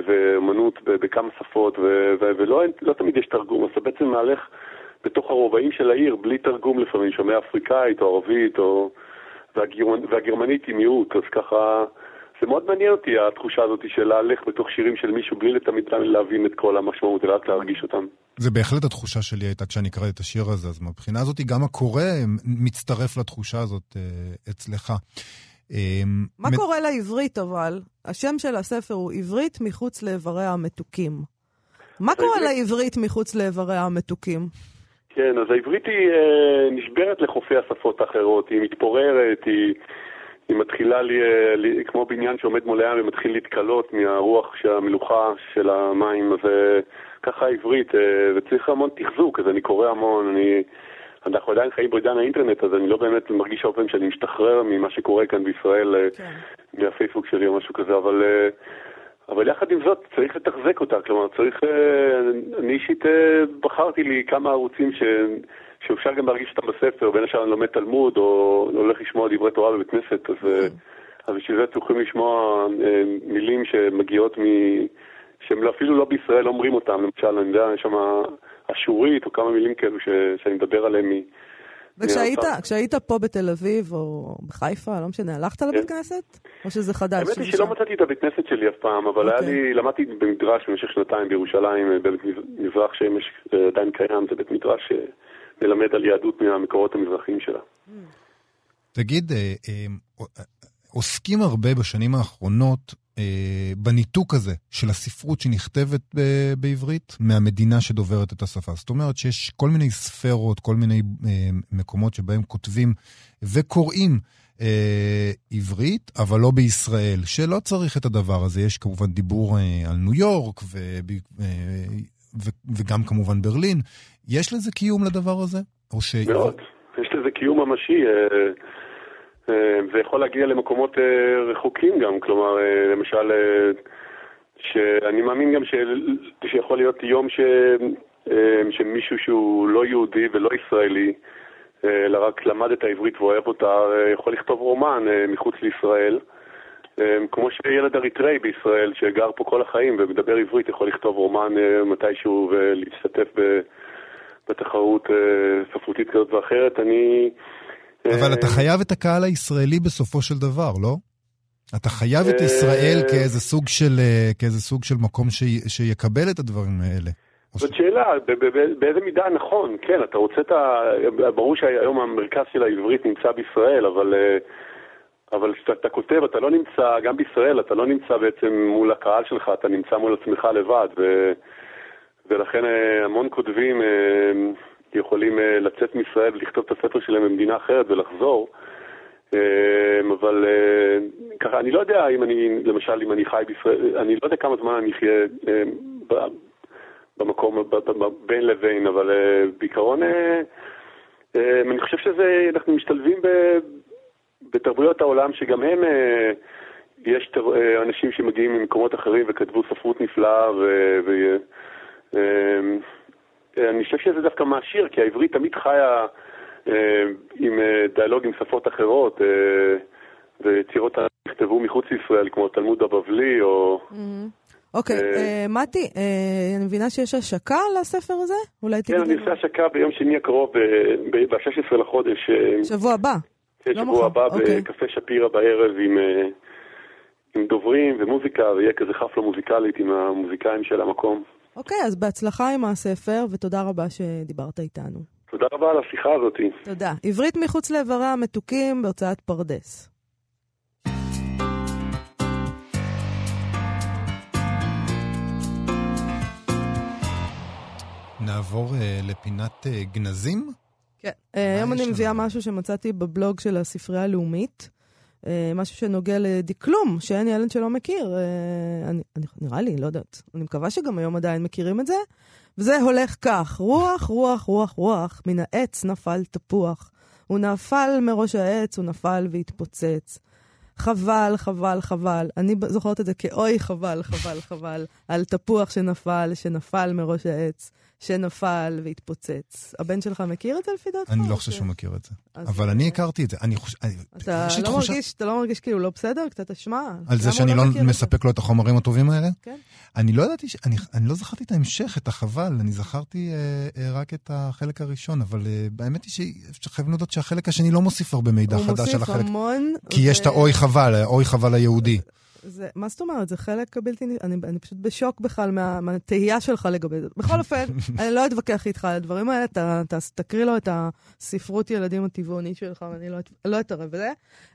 ואומנות בכמה שפות, ולא לא תמיד יש תרגום, אז אתה בעצם מהלך בתוך הרובעים של העיר, בלי תרגום לפעמים, שומע אפריקאית או ערבית או... והגרמנ... והגרמנית היא מיעוט, אז ככה... זה מאוד מעניין אותי התחושה הזאת של להלך בתוך שירים של מישהו בלי תמיד להבין את כל המשמעות, אלא רק להרגיש אותם. זה בהחלט התחושה שלי הייתה כשאני קראתי את השיר הזה, אז מבחינה הזאת גם הקורא מצטרף לתחושה הזאת אה, אצלך. אה, מה מ... קורה לעברית אבל? השם של הספר הוא עברית מחוץ לאיבריה המתוקים. מה קורה לעברית מחוץ לאיבריה המתוקים? כן, אז העברית היא אה, נשברת לחופי השפות האחרות, היא מתפוררת, היא, היא מתחילה לי, אה, לי, כמו בניין שעומד מול הים ומתחיל להתקלות מהרוח של המלוכה של המים, אז אה, ככה העברית, אה, וצריך המון תחזוק, אז אני קורא המון, אני... אנחנו עדיין חיים בעידן האינטרנט, אז אני לא באמת מרגיש הרבה פעמים שאני משתחרר ממה שקורה כאן בישראל, אה, כן. מהפייסבוק שלי או משהו כזה, אבל... אה, אבל יחד עם זאת צריך לתחזק אותה, כלומר צריך, אה, אני אישית אה, בחרתי לי כמה ערוצים ש, שאפשר גם להרגיש אותם בספר, בין השאר אני לומד תלמוד או הולך לשמוע דברי תורה בבית כנסת, אז, אה, בשביל זה צריכים לשמוע מילים שמגיעות מ... שהם אפילו לא בישראל אומרים אותם, למשל, אני יודע, יש שם אשורית או כמה מילים כאלו ש, שאני מדבר עליהם וכשהיית פה בתל אביב או בחיפה, לא משנה, הלכת לבית כן. כנסת? או שזה חדש? האמת היא שלא מצאתי את הבית כנסת שלי אף פעם, אבל היה אוקיי. לי, למדתי במדרש במשך שנתיים בירושלים, בבית מזרח שמש עדיין קיים, זה בית מדרש שמלמד על יהדות מהמקורות המזרחיים שלה. תגיד, אה, אה, עוסקים הרבה בשנים האחרונות אה, בניתוק הזה של הספרות שנכתבת ב- בעברית מהמדינה שדוברת את השפה. זאת אומרת שיש כל מיני ספרות, כל מיני אה, מקומות שבהם כותבים וקוראים אה, עברית, אבל לא בישראל, שלא צריך את הדבר הזה. יש כמובן דיבור אה, על ניו יורק ו, אה, ו, וגם כמובן ברלין. יש לזה קיום לדבר הזה? ש... מאוד. יש לזה קיום ממשי. אה... זה יכול להגיע למקומות אה, רחוקים גם, כלומר, אה, למשל, אה, שאני מאמין גם ש... שיכול להיות יום ש... שמישהו שהוא לא יהודי ולא ישראלי, אלא רק למד את העברית ואוהב אותה, יכול לכתוב רומן מחוץ לישראל. כמו שילד אריתראי בישראל שגר פה כל החיים ומדבר עברית יכול לכתוב רומן מתישהו ולהשתתף בתחרות ספרותית כזאת ואחרת. אני... אבל אתה חייב את הקהל הישראלי בסופו של דבר, לא? אתה חייב את ישראל אה, כאיזה סוג של, אה, כאיזה סוג של מקום ש... שיקבל את הדברים האלה. זאת שאלה, באיזה מידה נכון, כן, אתה רוצה את ה... ברור שהיום המרכז של העברית נמצא בישראל, אבל, אה, אבל כשאתה כותב, אתה לא נמצא, גם בישראל, אתה לא נמצא בעצם מול הקהל שלך, אתה נמצא מול עצמך לבד, ו, ולכן המון כותבים יכולים אה, לצאת מישראל ולכתוב את הספר שלהם במדינה אחרת ולחזור. אה, אבל אה, ככה, אני לא יודע אם אני, למשל, אם אני חי בישראל, אני לא יודע כמה זמן אני אחיה במקום בין לבין, אבל בעיקרון אני חושב שזה, אנחנו משתלבים בתרבויות העולם שגם הם, יש אנשים שמגיעים ממקומות אחרים וכתבו ספרות נפלאה ו... אני חושב שזה דווקא מעשיר, כי העברית תמיד חיה אה, עם אה, דיאלוג עם שפות אחרות, אה, ויצירות נכתבו מחוץ לישראל, כמו תלמוד הבבלי, או... Mm-hmm. אוקיי, אה, אה, מתי, אה, אני מבינה שיש השקה לספר הזה? אולי תגיד כן, אני עושה השקה ביום שני הקרוב, ב-16 לחודש. שבוע הבא. כן, לא שבוע הבא אוקיי. בקפה שפירא בערב עם... עם דוברים ומוזיקה, ויהיה כזה חפלה מוזיקלית עם המוזיקאים של המקום. אוקיי, אז בהצלחה עם הספר, ותודה רבה שדיברת איתנו. תודה רבה על השיחה הזאת. תודה. עברית מחוץ לאיברי המתוקים בהוצאת פרדס. נעבור uh, לפינת uh, גנזים? כן. Uh, היום אני מביאה משהו שמצאתי בבלוג של הספרייה הלאומית, אה, משהו שנוגע לדקלום, שאין ילד שלא מכיר. אה, אני, אני, נראה לי, לא יודעת. אני מקווה שגם היום עדיין מכירים את זה. וזה הולך כך, רוח, רוח, רוח, רוח, מן העץ נפל תפוח. הוא נפל מראש העץ, הוא נפל והתפוצץ. חבל, חבל, חבל. אני זוכרת את זה כאוי חבל, חבל, חבל, על תפוח שנפל, שנפל מראש העץ. שנפל והתפוצץ. הבן שלך מכיר את זה לפי דעתך? אני לא חושב שהוא מכיר את זה. אבל אני הכרתי את זה. אני חושב... אתה לא מרגיש, אתה לא מרגיש כאילו לא בסדר? קצת אשמה? על זה שאני לא, לא מספק לו את החומרים הטובים האלה? כן. אני לא ידעתי, אני לא זכרתי את ההמשך, את החבל, אני זכרתי אה, אה, רק את החלק הראשון, אבל אה, האמת היא שחייבים להודות שהחלק השני לא מוסיף הרבה מידע חדש על החלק. הוא מוסיף המון. כי יש את האוי חבל, האוי חבל היהודי. זה, מה זאת אומרת? זה חלק בלתי... אני, אני פשוט בשוק בכלל מה, מהתהייה שלך לגבי זה. בכל אופן, אני לא אתווכח איתך על הדברים האלה, ת, ת, תקריא לו את הספרות ילדים הטבעונית שלך, ואני לא, לא אתערב בזה.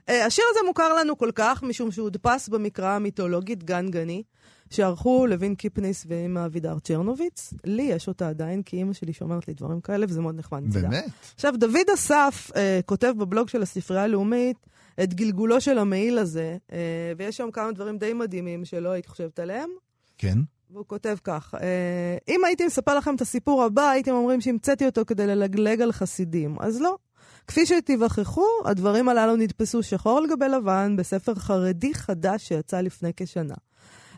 Uh, השיר הזה מוכר לנו כל כך, משום שהוא הודפס במקרא המיתולוגית גן גני, שערכו לוין קיפניס ואימא אבידר צ'רנוביץ. לי יש אותה עדיין, כי אימא שלי שומרת לי דברים כאלה, וזה מאוד נחמד. באמת? עכשיו, דוד אסף uh, כותב בבלוג של הספרייה הלאומית, את גלגולו של המעיל הזה, אה, ויש שם כמה דברים די מדהימים שלא היית חושבת עליהם. כן. והוא כותב כך, אה, אם הייתי מספר לכם את הסיפור הבא, הייתם אומרים שהמצאתי אותו כדי ללגלג על חסידים. אז לא. כפי שתיווכחו, הדברים הללו נדפסו שחור על גבי לבן בספר חרדי חדש שיצא לפני כשנה.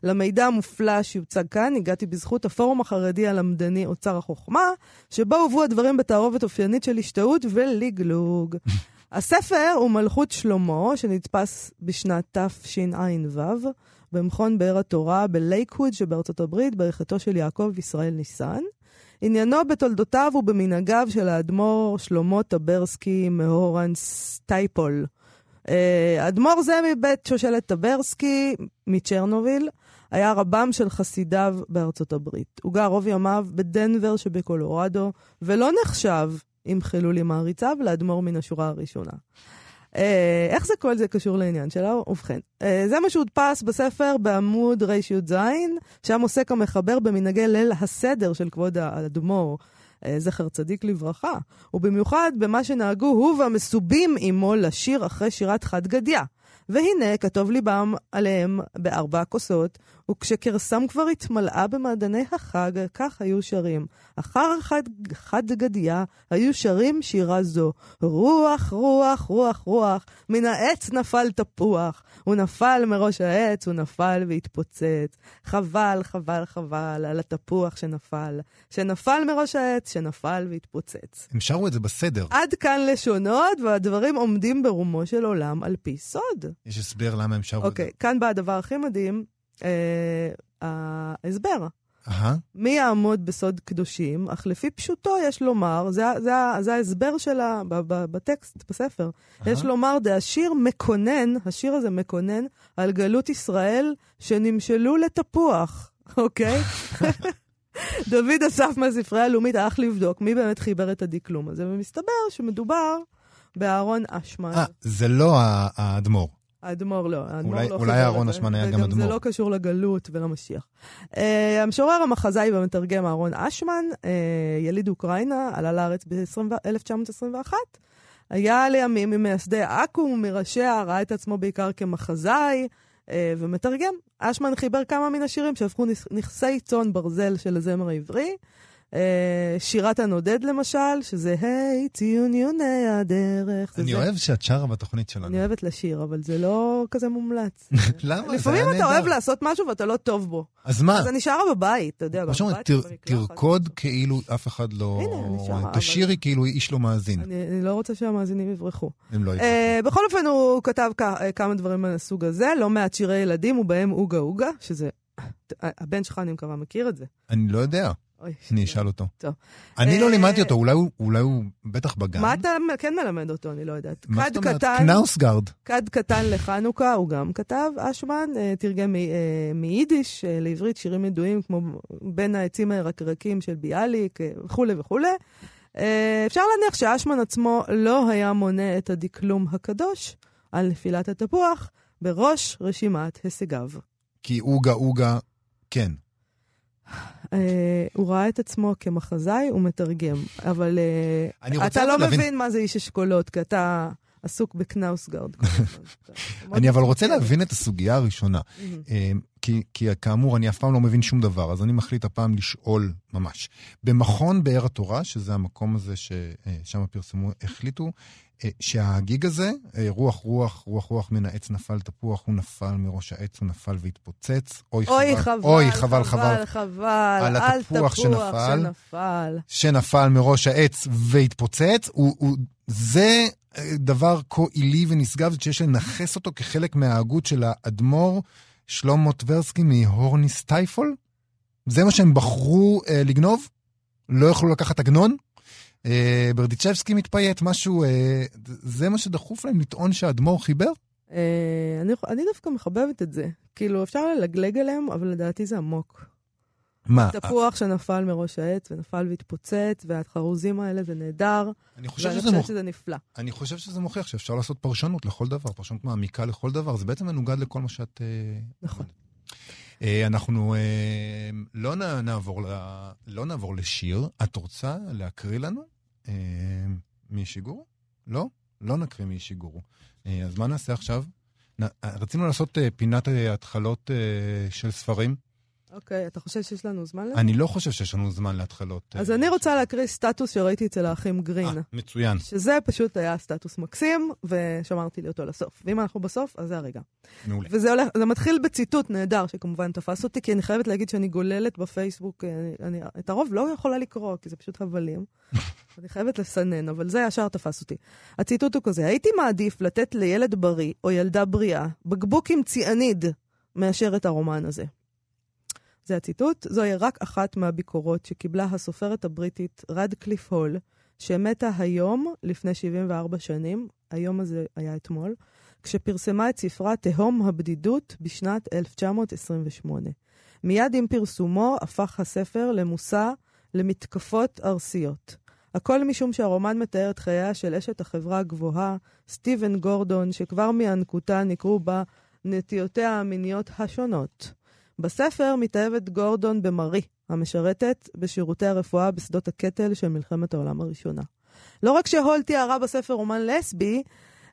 למידע המופלא שיוצג כאן הגעתי בזכות הפורום החרדי הלמדני אוצר החוכמה, שבו הובאו הדברים בתערובת אופיינית של השתאות ולגלוג. הספר הוא מלכות שלמה, שנתפס בשנת תשע"ו במכון באר התורה בלייקווד שבארצות הברית, בעריכתו של יעקב ישראל ניסן. עניינו בתולדותיו ובמנהגיו של האדמו"ר שלמה טברסקי מהורנס טייפול. האדמו"ר אה, זה מבית שושלת טברסקי מצ'רנוביל, היה רבם של חסידיו בארצות הברית. הוא גר רוב ימיו בדנבר שבקולורדו, ולא נחשב ימחלו לי מעריציו לאדמו"ר מן השורה הראשונה. אה, איך זה כל זה קשור לעניין שלו? ובכן, אה, זה מה שהודפס בספר בעמוד רי"ז, שם עוסק המחבר במנהגי ליל הסדר של כבוד האדמו"ר. אה, זכר צדיק לברכה, ובמיוחד במה שנהגו הוא והמסובים עמו לשיר אחרי שירת חד גדיא. והנה כתוב ליבם עליהם בארבע כוסות, וכשכרסם כבר התמלאה במעדני החג, כך היו שרים. אחר חד, חד גדיה היו שרים שירה זו. רוח, רוח, רוח, רוח, מן העץ נפל תפוח. הוא נפל מראש העץ, הוא נפל והתפוצץ. חבל, חבל, חבל על התפוח שנפל. שנפל מראש העץ, שנפל והתפוצץ. הם שרו את זה בסדר. עד כאן לשונות, והדברים עומדים ברומו של עולם על פי סוד. יש הסבר למה הם שרו okay, את זה. אוקיי, כאן בא הדבר הכי מדהים. אה, ההסבר. Aha. מי יעמוד בסוד קדושים, אך לפי פשוטו יש לומר, זה, זה, זה ההסבר שלה בטקסט, בספר. Aha. יש לומר, השיר מקונן, השיר הזה מקונן, על גלות ישראל שנמשלו לתפוח, אוקיי? דוד אסף מהספרייה הלאומית הלך לבדוק מי באמת חיבר את הדקלום הזה, ומסתבר שמדובר באהרון אשמן. אה, זה לא האדמו"ר. האדמו"ר לא, האדמו"ר אולי, לא אולי אהרון השמן היה גם אדמו"ר. זה לא קשור לגלות ולמשיח. Uh, המשורר המחזאי והמתרגם אהרון אשמן, uh, יליד אוקראינה, עלה לארץ ב-1921. היה לימים ממייסדי עכו ומראשיה, ראה את עצמו בעיקר כמחזאי uh, ומתרגם. אשמן חיבר כמה מן השירים שהפכו נכסי צאן ברזל של הזמר העברי. אה, שירת הנודד למשל, שזה היי, ציון יוני הדרך. אני אוהב שאת שרה בתוכנית שלנו. אני אוהבת לשיר, אבל זה לא כזה מומלץ. למה? לפעמים אתה אוהב לעשות משהו ואתה לא טוב בו. אז מה? אז אני שרה בבית, אתה יודע, בבית. תרקוד כאילו אף אחד לא... הנה, אני שרה. תשירי כאילו איש לא מאזין. אני לא רוצה שהמאזינים יברחו. הם לא יברחו. אה, בכל אופן, הוא כתב כמה דברים מהסוג הזה, לא מעט שירי ילדים, ובהם אוגה אוגה, שזה... הבן שלך, אני מקווה, מכיר את זה. אני לא יודע. אוי, אני אשאל אותו. טוב. אני לא לימדתי אותו, אולי הוא, אולי הוא בטח בגן. מה אתה כן מלמד אותו? אני לא יודעת. מה זאת אומרת? קנאוסגרד. כד קטן לחנוכה, הוא גם כתב, אשמן, אה, תרגם אה, מיידיש אה, לעברית שירים ידועים, כמו בין העצים הירקרקים של ביאליק וכולי וכולי. אפשר להניח שאשמן עצמו לא היה מונה את הדקלום הקדוש על נפילת התפוח בראש רשימת הישגיו. כי אוגה אוגה, כן. אה, הוא ראה את עצמו כמחזאי ומתרגם, אבל אה, אתה לא להבין... מבין מה זה איש אשכולות, כי אתה... עסוק בקנאוסגרד. אני אבל רוצה להבין את הסוגיה הראשונה. אה, כי, כי כאמור, אני אף פעם לא מבין שום דבר, אז אני מחליט הפעם לשאול ממש. במכון באר התורה, שזה המקום הזה ששם פרסמו, החליטו שהגיג הזה, אה, רוח רוח, רוח רוח מן העץ נפל תפוח, הוא נפל מראש העץ, הוא נפל והתפוצץ. אוי, אוי חבל, חבל, אוי חבל, חבל, חבל, על התפוח שנפל, שנפל, שנפל מראש העץ והתפוצץ. הוא, הוא, זה אה, דבר כה עילי ונשגב, שיש לנכס אותו כחלק מההגות של האדמו"ר שלמה טברסקי מהורניס טייפול. זה מה שהם בחרו אה, לגנוב? לא יכלו לקחת עגנון? אה, ברדיצ'בסקי מתפייט, משהו, אה, זה מה שדחוף להם לטעון שהאדמו"ר חיבר? אה, אני, אני דווקא מחבבת את זה. כאילו, אפשר ללגלג עליהם, אבל לדעתי זה עמוק. מה? תפוח שנפל מראש העץ ונפל והתפוצץ, והחרוזים האלה זה נהדר. אני חושב שזה, מוכ... שזה נפלא. אני חושב שזה מוכיח שאפשר לעשות פרשנות לכל דבר, פרשנות מעמיקה לכל דבר. זה בעצם מנוגד לכל מה שאת... נכון. אנחנו לא נעבור, לא נעבור לשיר. את רוצה להקריא לנו משיגורו? לא? לא נקריא משיגורו. אז מה נעשה עכשיו? רצינו לעשות פינת התחלות של ספרים. אוקיי, אתה חושב שיש לנו זמן לזה? אני לא חושב שיש לנו זמן להתחלות. אז אני רוצה להקריא סטטוס שראיתי אצל האחים גרין. אה, מצוין. שזה פשוט היה סטטוס מקסים, ושמרתי לי אותו לסוף. ואם אנחנו בסוף, אז זה הרגע. מעולה. וזה הולך, זה מתחיל בציטוט נהדר, שכמובן תפס אותי, כי אני חייבת להגיד שאני גוללת בפייסבוק, אני, אני, את הרוב לא יכולה לקרוא, כי זה פשוט הבלים. אני חייבת לסנן, אבל זה ישר תפס אותי. הציטוט הוא כזה, הייתי מעדיף לתת לילד בריא או ילדה בריאה בקבוק עם ציאניד מאשר את הרומן הזה. זה הציטוט, זוהי רק אחת מהביקורות שקיבלה הסופרת הבריטית רדקליף הול, שמתה היום, לפני 74 שנים, היום הזה היה אתמול, כשפרסמה את ספרה תהום הבדידות בשנת 1928. מיד עם פרסומו הפך הספר למושא למתקפות ארסיות. הכל משום שהרומן מתאר את חייה של אשת החברה הגבוהה, סטיבן גורדון, שכבר מינקותה ניכרו בה נטיותיה המיניות השונות. בספר מתאהבת גורדון במרי, המשרתת בשירותי הרפואה בשדות הקטל של מלחמת העולם הראשונה. לא רק שהול תיארה בספר רומן לסבי,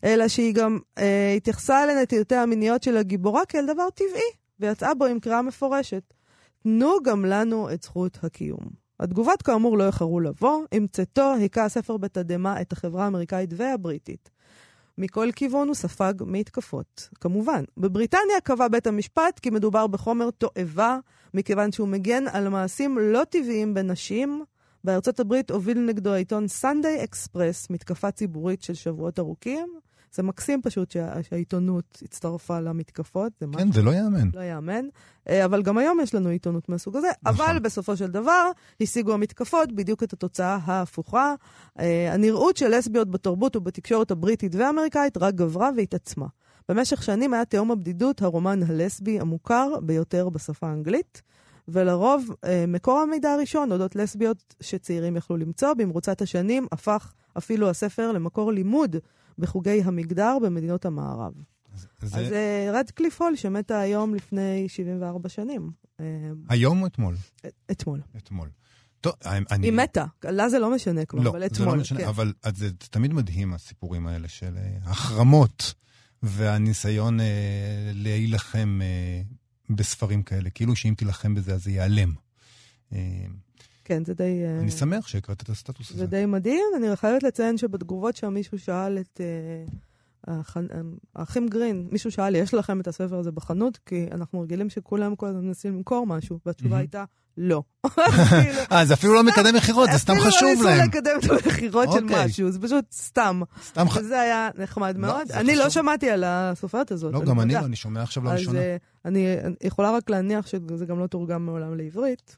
אלא שהיא גם אה, התייחסה לנטיותיה המיניות של הגיבורה כאל דבר טבעי, ויצאה בו עם קריאה מפורשת. תנו גם לנו את זכות הקיום. התגובות כאמור לא איחרו לבוא, עם צאתו היכה הספר בתדהמה את החברה האמריקאית והבריטית. מכל כיוון הוא ספג מתקפות. כמובן, בבריטניה קבע בית המשפט כי מדובר בחומר תועבה, מכיוון שהוא מגן על מעשים לא טבעיים בנשים. בארצות הברית הוביל נגדו העיתון סנדיי אקספרס מתקפה ציבורית של שבועות ארוכים, זה מקסים פשוט שה, שהעיתונות הצטרפה למתקפות. זה כן, זה לא ייאמן. לא ייאמן. אה, אבל גם היום יש לנו עיתונות מהסוג הזה. נכון. אבל בסופו של דבר השיגו המתקפות בדיוק את התוצאה ההפוכה. אה, הנראות של לסביות בתרבות ובתקשורת הבריטית והאמריקאית רק גברה והתעצמה. במשך שנים היה תהום הבדידות הרומן הלסבי המוכר ביותר בשפה האנגלית. ולרוב אה, מקור המידע הראשון אודות לסביות שצעירים יכלו למצוא. במרוצת השנים הפך אפילו הספר למקור לימוד בחוגי המגדר במדינות המערב. זה... אז זה רד קליפול שמתה היום לפני 74 שנים. אה, היום או אתמול? אתמול. אתמול. טוב, אני... היא מתה, לה זה לא משנה כבר, לא, אבל אתמול. זה לא משנה, כן. אבל זה תמיד מדהים, הסיפורים האלה של אה, החרמות והניסיון אה, להילחם אה, בספרים כאלה, כאילו שאם תילחם בזה אז זה ייעלם. אה, כן, זה די... אה, אני שמח שהקראת את הסטטוס הזה. זה די מדהים. אני חייבת לציין שבתגובות שם מישהו שאל את... אה, האחים גרין, מישהו שאל לי, יש לכם את הספר הזה בחנות? כי אנחנו רגילים שכולם כל הזמן מנסים למכור משהו, והתשובה הייתה, לא. כאילו, אה, זה אפילו לא מקדם מכירות, זה סתם חשוב להם. אפילו לא ניסו לקדם את המכירות של אוקיי. משהו, זה פשוט סתם. סתם ח... וזה היה נחמד לא, מאוד. אני לא שמעתי על הסופרת הזאת. לא, גם אני לא, אני שומע עכשיו לראשונה. אז אני יכולה רק להניח שזה גם לא תורגם מעולם לעברית,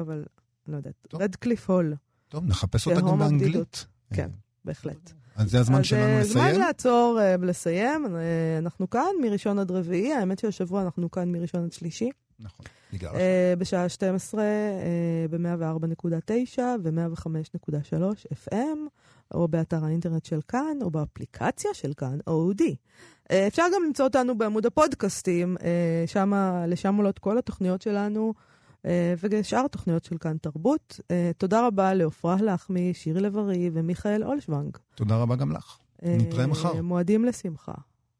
אבל לא יודעת. רד קליף הול. טוב, נחפש אותה גם באנגלית. כן, בהחלט. אז זה הזמן אז שלנו אה, לסיים? זמן לעצור. אה, אנחנו כאן מראשון עד רביעי, האמת שהשבוע אנחנו כאן מראשון עד שלישי. נכון, בגלל בשעה 12 ב-104.9 ו-105.3 FM, או באתר האינטרנט של כאן, או באפליקציה של כאן, אודי. אפשר גם למצוא אותנו בעמוד הפודקאסטים, לשם עולות כל התוכניות שלנו. אה, ושאר התוכניות של כאן תרבות. אה, תודה רבה לעפרה לחמי, שירי לב-ארי ומיכאל אולשוונג. תודה רבה גם לך. נתראה מחר. מועדים לשמחה.